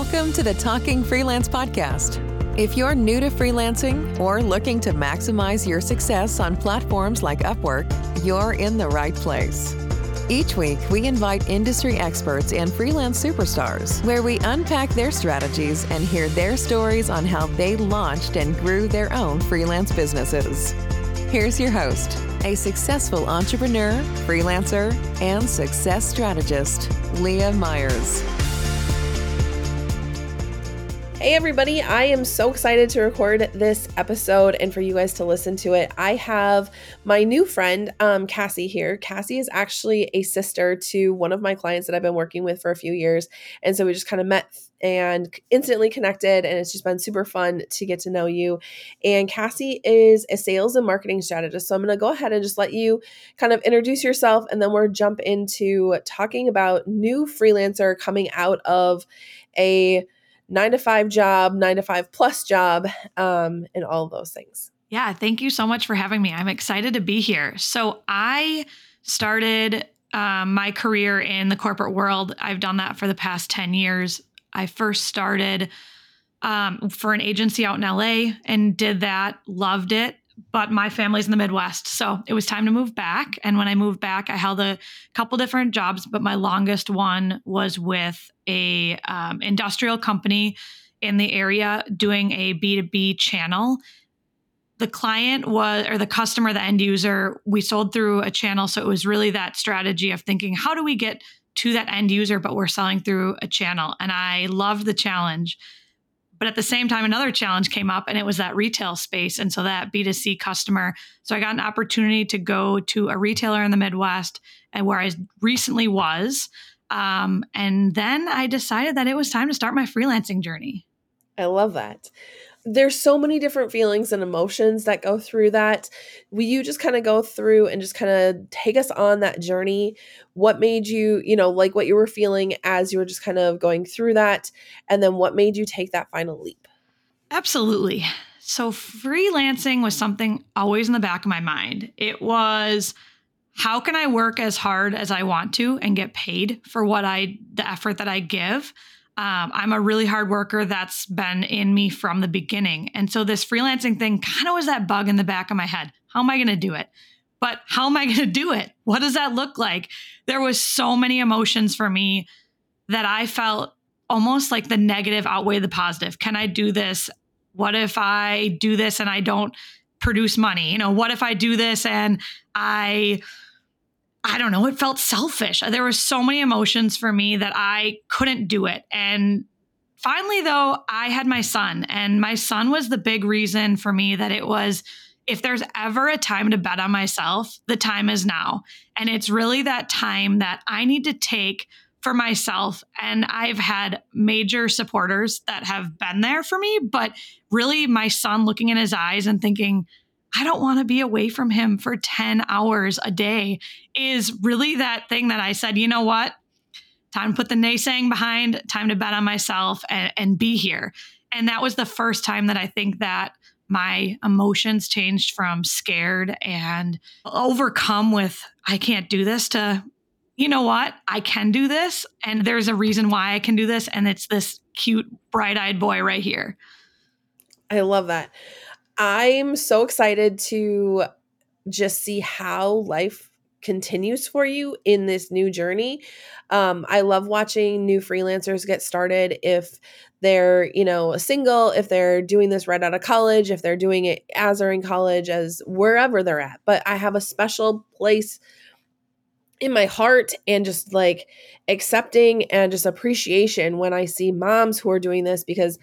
Welcome to the Talking Freelance Podcast. If you're new to freelancing or looking to maximize your success on platforms like Upwork, you're in the right place. Each week, we invite industry experts and freelance superstars where we unpack their strategies and hear their stories on how they launched and grew their own freelance businesses. Here's your host, a successful entrepreneur, freelancer, and success strategist, Leah Meyers. Hey, everybody, I am so excited to record this episode and for you guys to listen to it. I have my new friend, um, Cassie, here. Cassie is actually a sister to one of my clients that I've been working with for a few years. And so we just kind of met and instantly connected, and it's just been super fun to get to know you. And Cassie is a sales and marketing strategist. So I'm going to go ahead and just let you kind of introduce yourself, and then we'll jump into talking about new freelancer coming out of a nine to five job, nine to five plus job, um, and all of those things. Yeah, thank you so much for having me. I'm excited to be here. So I started um, my career in the corporate world. I've done that for the past 10 years. I first started um, for an agency out in LA and did that, loved it but my family's in the Midwest. So it was time to move back. And when I moved back, I held a couple different jobs, but my longest one was with a um, industrial company in the area doing a B2B channel. The client was, or the customer, the end user, we sold through a channel. So it was really that strategy of thinking, how do we get to that end user, but we're selling through a channel? And I loved the challenge but at the same time, another challenge came up, and it was that retail space. And so that B2C customer. So I got an opportunity to go to a retailer in the Midwest and where I recently was. Um, and then I decided that it was time to start my freelancing journey. I love that there's so many different feelings and emotions that go through that. Will you just kind of go through and just kind of take us on that journey? What made you, you know, like what you were feeling as you were just kind of going through that? And then what made you take that final leap? Absolutely. So, freelancing was something always in the back of my mind. It was, how can I work as hard as I want to and get paid for what I, the effort that I give? Um, I'm a really hard worker. That's been in me from the beginning. And so this freelancing thing kind of was that bug in the back of my head. How am I going to do it? But how am I going to do it? What does that look like? There was so many emotions for me that I felt almost like the negative outweigh the positive. Can I do this? What if I do this and I don't produce money? You know, what if I do this and I I don't know, it felt selfish. There were so many emotions for me that I couldn't do it. And finally, though, I had my son, and my son was the big reason for me that it was if there's ever a time to bet on myself, the time is now. And it's really that time that I need to take for myself. And I've had major supporters that have been there for me, but really my son looking in his eyes and thinking, I don't want to be away from him for 10 hours a day is really that thing that I said, you know what? Time to put the naysaying behind, time to bet on myself and, and be here. And that was the first time that I think that my emotions changed from scared and overcome with, I can't do this to, you know what? I can do this. And there's a reason why I can do this. And it's this cute, bright eyed boy right here. I love that. I'm so excited to just see how life continues for you in this new journey. Um, I love watching new freelancers get started if they're, you know, single, if they're doing this right out of college, if they're doing it as they're in college, as wherever they're at. But I have a special place in my heart and just like accepting and just appreciation when I see moms who are doing this because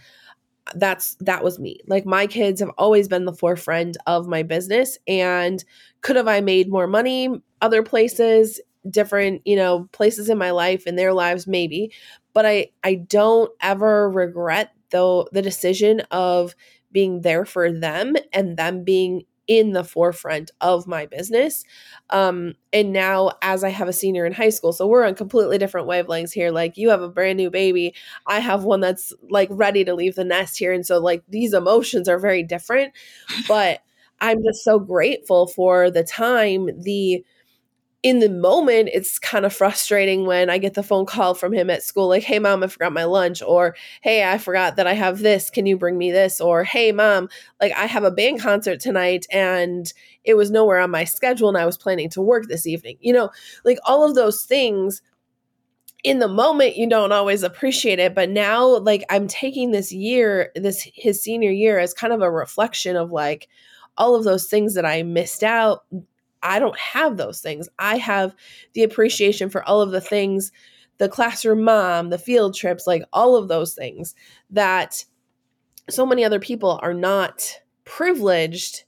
that's that was me. Like my kids have always been the forefront of my business and could have I made more money other places, different, you know, places in my life in their lives maybe, but I I don't ever regret though the decision of being there for them and them being in the forefront of my business. Um, and now, as I have a senior in high school, so we're on completely different wavelengths here. Like, you have a brand new baby, I have one that's like ready to leave the nest here. And so, like, these emotions are very different. But I'm just so grateful for the time, the in the moment, it's kind of frustrating when I get the phone call from him at school, like, hey, mom, I forgot my lunch, or hey, I forgot that I have this. Can you bring me this? Or hey, mom, like, I have a band concert tonight and it was nowhere on my schedule and I was planning to work this evening. You know, like all of those things in the moment you don't always appreciate it but now like i'm taking this year this his senior year as kind of a reflection of like all of those things that i missed out I don't have those things. I have the appreciation for all of the things, the classroom mom, the field trips, like all of those things that so many other people are not privileged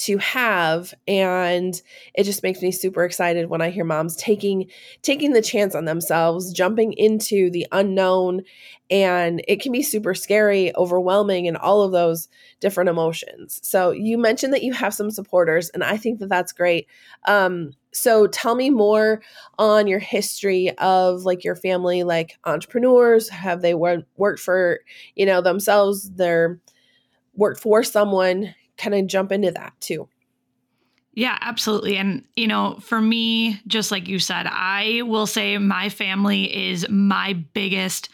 to have and it just makes me super excited when i hear moms taking taking the chance on themselves jumping into the unknown and it can be super scary overwhelming and all of those different emotions. So you mentioned that you have some supporters and i think that that's great. Um, so tell me more on your history of like your family like entrepreneurs have they wor- worked for you know themselves they're worked for someone kind of jump into that too. Yeah, absolutely. And, you know, for me, just like you said, I will say my family is my biggest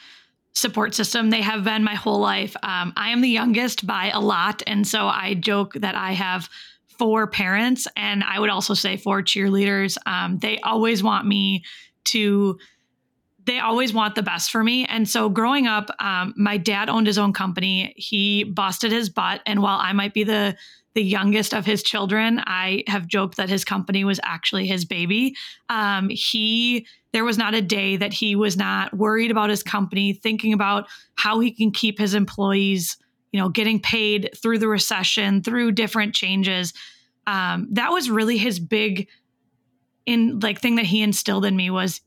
support system. They have been my whole life. Um, I am the youngest by a lot. And so I joke that I have four parents, and I would also say four cheerleaders. Um, they always want me to they always want the best for me. And so growing up, um, my dad owned his own company. He busted his butt. And while I might be the the youngest of his children, I have joked that his company was actually his baby. Um, he there was not a day that he was not worried about his company, thinking about how he can keep his employees, you know, getting paid through the recession, through different changes. Um, that was really his big in like thing that he instilled in me was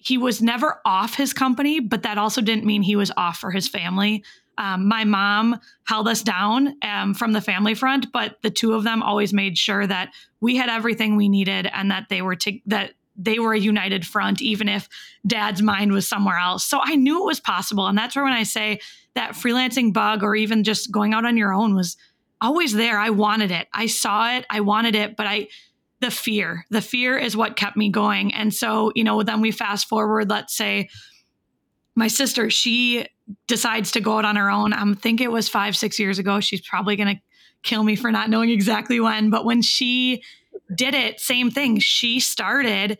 he was never off his company, but that also didn't mean he was off for his family. Um, my mom held us down um, from the family front, but the two of them always made sure that we had everything we needed and that they were to, that they were a united front, even if dad's mind was somewhere else. So I knew it was possible. And that's where when I say that freelancing bug or even just going out on your own was always there. I wanted it. I saw it. I wanted it, but I the fear. The fear is what kept me going. And so, you know, then we fast forward, let's say my sister, she decides to go out on her own. I think it was five, six years ago. She's probably going to kill me for not knowing exactly when. But when she did it, same thing. She started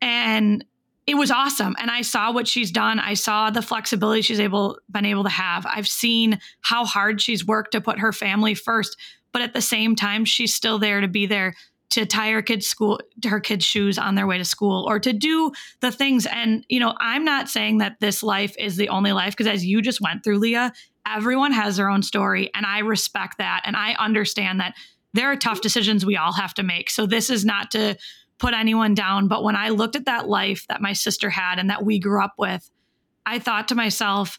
and it was awesome. And I saw what she's done. I saw the flexibility she's able been able to have. I've seen how hard she's worked to put her family first. But at the same time, she's still there to be there to tie her kids school her kids shoes on their way to school or to do the things. And you know i'm not saying that this life is the only life because as you just went through leah everyone has their own story and i respect that and i understand that there are tough decisions we all have to make. So this is not to put anyone down but when i looked at that life that my sister had and that we grew up with i thought to myself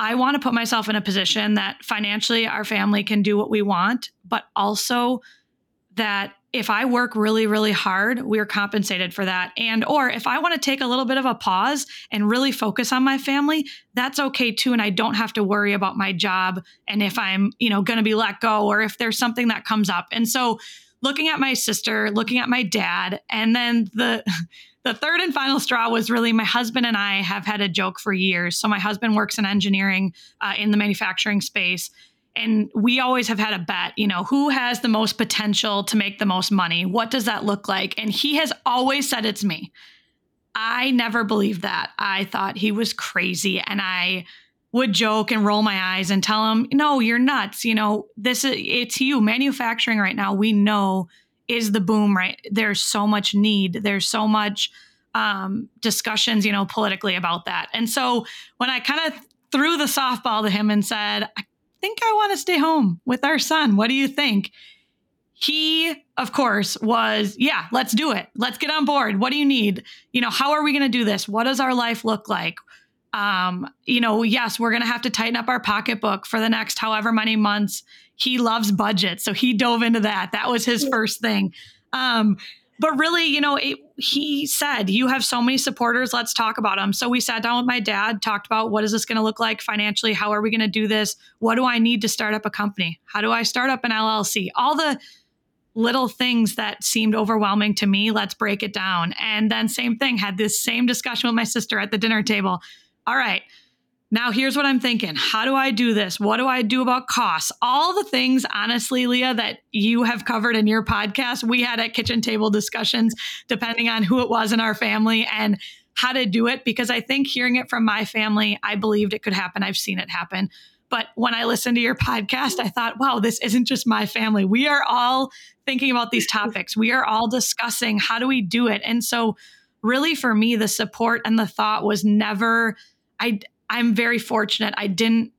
I want to put myself in a position that financially our family can do what we want, but also that if I work really, really hard, we're compensated for that. And, or if I want to take a little bit of a pause and really focus on my family, that's okay too. And I don't have to worry about my job and if I'm, you know, going to be let go or if there's something that comes up. And so, looking at my sister, looking at my dad, and then the, the third and final straw was really my husband and I have had a joke for years. So, my husband works in engineering uh, in the manufacturing space and we always have had a bet, you know, who has the most potential to make the most money? What does that look like? And he has always said it's me. I never believed that. I thought he was crazy and I would joke and roll my eyes and tell him, "No, you're nuts. You know, this is it's you. Manufacturing right now, we know is the boom right. There's so much need. There's so much um, discussions, you know, politically about that. And so when I kind of threw the softball to him and said, I think I want to stay home with our son. What do you think? He, of course, was, yeah, let's do it. Let's get on board. What do you need? You know, how are we going to do this? What does our life look like? Um, you know, yes, we're going to have to tighten up our pocketbook for the next however many months. He loves budget. So he dove into that. That was his first thing. Um, but really, you know, it, he said, You have so many supporters. Let's talk about them. So we sat down with my dad, talked about what is this going to look like financially? How are we going to do this? What do I need to start up a company? How do I start up an LLC? All the little things that seemed overwhelming to me. Let's break it down. And then, same thing, had this same discussion with my sister at the dinner table. All right, now here's what I'm thinking. How do I do this? What do I do about costs? All the things, honestly, Leah, that you have covered in your podcast, we had at kitchen table discussions, depending on who it was in our family and how to do it. Because I think hearing it from my family, I believed it could happen. I've seen it happen. But when I listened to your podcast, I thought, wow, this isn't just my family. We are all thinking about these topics. We are all discussing how do we do it. And so, really, for me, the support and the thought was never, I, I'm very fortunate. I didn't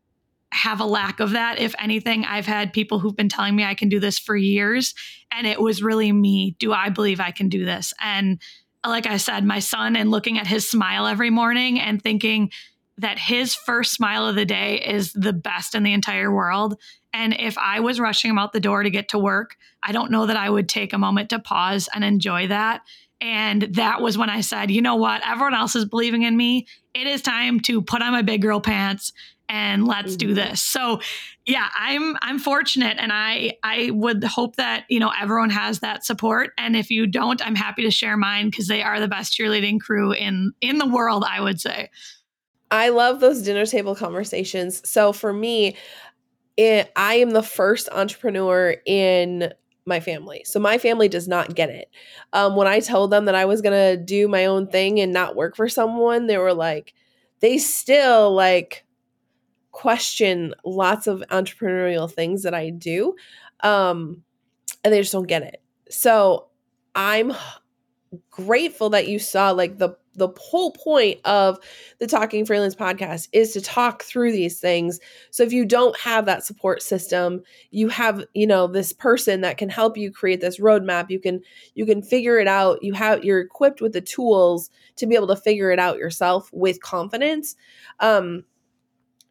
have a lack of that. If anything, I've had people who've been telling me I can do this for years. And it was really me. Do I believe I can do this? And like I said, my son and looking at his smile every morning and thinking, that his first smile of the day is the best in the entire world. And if I was rushing him out the door to get to work, I don't know that I would take a moment to pause and enjoy that. And that was when I said, you know what? Everyone else is believing in me. It is time to put on my big girl pants and let's do mm-hmm. this. So yeah, I'm I'm fortunate and I I would hope that, you know, everyone has that support and if you don't, I'm happy to share mine because they are the best cheerleading crew in in the world, I would say. I love those dinner table conversations. So for me, it, I am the first entrepreneur in my family. So my family does not get it. Um, when I told them that I was going to do my own thing and not work for someone, they were like, they still like question lots of entrepreneurial things that I do. Um, and they just don't get it. So I'm grateful that you saw like the the whole point of the Talking Freelance podcast is to talk through these things. So if you don't have that support system, you have, you know, this person that can help you create this roadmap. You can you can figure it out. You have you're equipped with the tools to be able to figure it out yourself with confidence. Um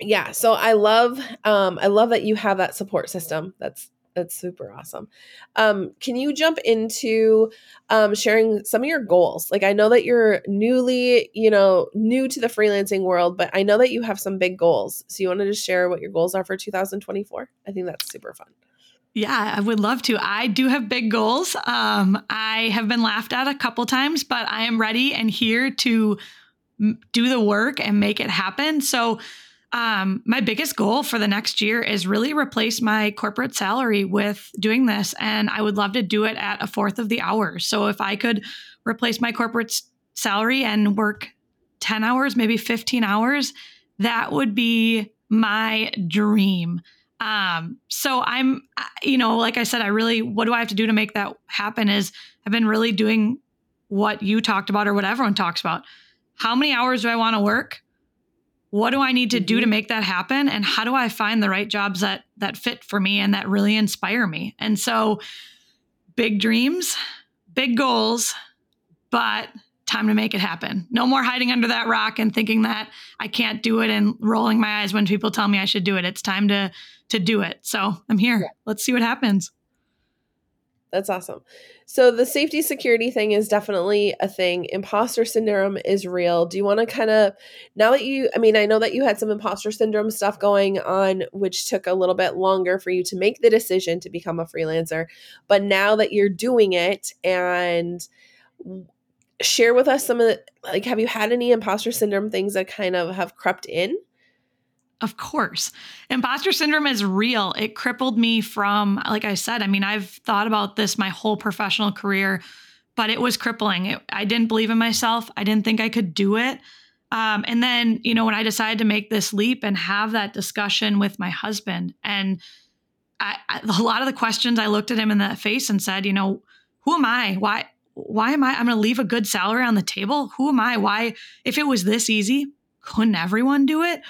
yeah, so I love um I love that you have that support system. That's that's super awesome. Um, can you jump into um, sharing some of your goals? Like, I know that you're newly, you know, new to the freelancing world, but I know that you have some big goals. So, you want to just share what your goals are for 2024? I think that's super fun. Yeah, I would love to. I do have big goals. Um, I have been laughed at a couple times, but I am ready and here to do the work and make it happen. So, um, my biggest goal for the next year is really replace my corporate salary with doing this. And I would love to do it at a fourth of the hours. So if I could replace my corporate salary and work 10 hours, maybe 15 hours, that would be my dream. Um, so I'm, you know, like I said, I really, what do I have to do to make that happen is I've been really doing what you talked about or what everyone talks about. How many hours do I want to work? What do i need to do to mm-hmm. make that happen? And how do i find the right jobs that that fit for me and that really inspire me? And so big dreams big goals but time to make it happen. No more hiding under that rock and thinking that i can't do it and rolling my eyes when people tell me i should do it. It's time to to do it. So i'm here. Yeah. let's see what happens that's awesome. So the safety security thing is definitely a thing. Imposter syndrome is real. Do you want to kind of now that you I mean, I know that you had some imposter syndrome stuff going on which took a little bit longer for you to make the decision to become a freelancer, but now that you're doing it and share with us some of the like have you had any imposter syndrome things that kind of have crept in? Of course. Imposter syndrome is real. It crippled me from, like I said, I mean, I've thought about this my whole professional career, but it was crippling. It, I didn't believe in myself. I didn't think I could do it. Um, and then, you know, when I decided to make this leap and have that discussion with my husband, and I, I, a lot of the questions I looked at him in the face and said, you know, who am I? Why? Why am I? I'm going to leave a good salary on the table. Who am I? Why? If it was this easy, couldn't everyone do it?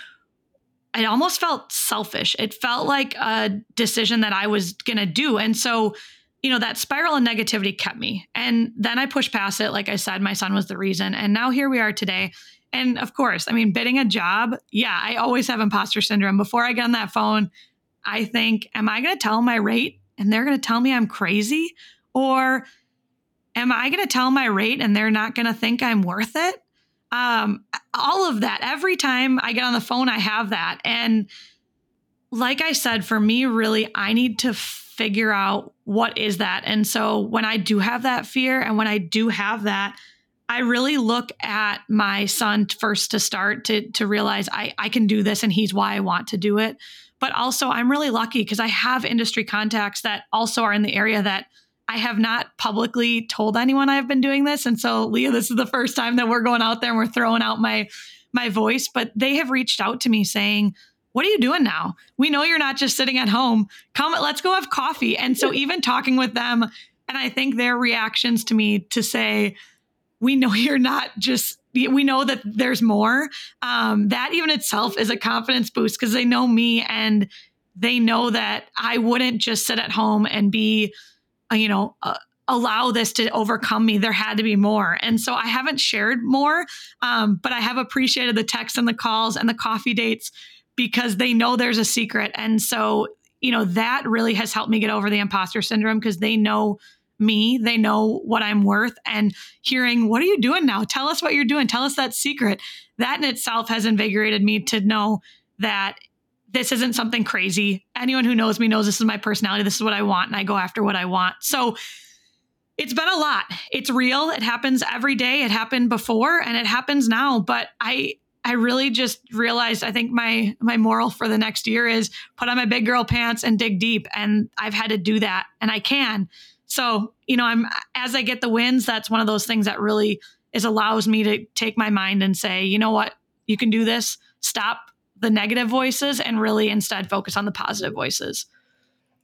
It almost felt selfish. It felt like a decision that I was going to do. And so, you know, that spiral of negativity kept me. And then I pushed past it. Like I said, my son was the reason. And now here we are today. And of course, I mean, bidding a job, yeah, I always have imposter syndrome. Before I get on that phone, I think, am I going to tell my rate and they're going to tell me I'm crazy? Or am I going to tell my rate and they're not going to think I'm worth it? Um, all of that. Every time I get on the phone, I have that. And like I said, for me, really, I need to figure out what is that. And so when I do have that fear and when I do have that, I really look at my son first to start to to realize I I can do this and he's why I want to do it. But also I'm really lucky because I have industry contacts that also are in the area that I have not publicly told anyone I've been doing this. And so Leah, this is the first time that we're going out there and we're throwing out my my voice, but they have reached out to me saying, what are you doing now? We know you're not just sitting at home. Come, let's go have coffee. And so even talking with them, and I think their reactions to me to say, we know you're not just we know that there's more um, that even itself is a confidence boost because they know me and they know that i wouldn't just sit at home and be you know uh, allow this to overcome me there had to be more and so i haven't shared more um, but i have appreciated the texts and the calls and the coffee dates because they know there's a secret and so you know that really has helped me get over the imposter syndrome because they know me. They know what I'm worth. And hearing, what are you doing now? Tell us what you're doing. Tell us that secret. That in itself has invigorated me to know that this isn't something crazy. Anyone who knows me knows this is my personality. This is what I want. And I go after what I want. So it's been a lot. It's real. It happens every day. It happened before and it happens now. But I, I really just realized I think my my moral for the next year is put on my big girl pants and dig deep and I've had to do that and I can. So, you know, I'm as I get the wins, that's one of those things that really is allows me to take my mind and say, you know what, you can do this. Stop the negative voices and really instead focus on the positive voices.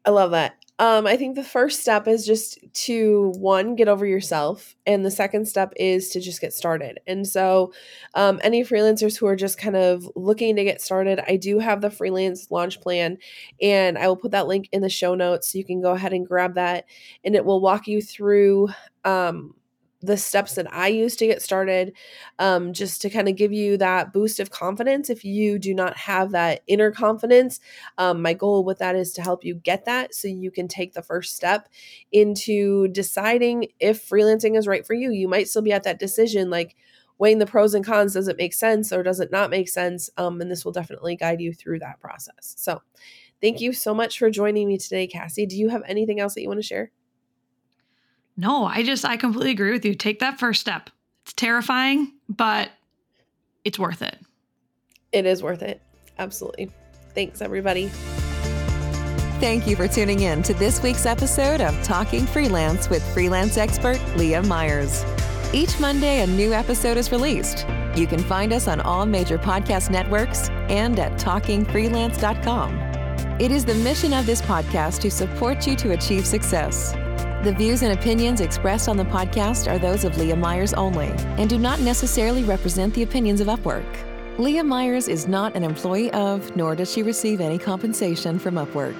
I love that. Um, I think the first step is just to one, get over yourself. And the second step is to just get started. And so, um, any freelancers who are just kind of looking to get started, I do have the freelance launch plan, and I will put that link in the show notes so you can go ahead and grab that. And it will walk you through um, the steps that I use to get started, um, just to kind of give you that boost of confidence. If you do not have that inner confidence, um, my goal with that is to help you get that so you can take the first step into deciding if freelancing is right for you. You might still be at that decision like, weighing the pros and cons does it make sense or does it not make sense um, and this will definitely guide you through that process so thank you so much for joining me today cassie do you have anything else that you want to share no, I just, I completely agree with you. Take that first step. It's terrifying, but it's worth it. It is worth it. Absolutely. Thanks, everybody. Thank you for tuning in to this week's episode of Talking Freelance with freelance expert Leah Meyers. Each Monday, a new episode is released. You can find us on all major podcast networks and at talkingfreelance.com. It is the mission of this podcast to support you to achieve success. The views and opinions expressed on the podcast are those of Leah Meyers only and do not necessarily represent the opinions of Upwork. Leah Meyers is not an employee of, nor does she receive any compensation from Upwork.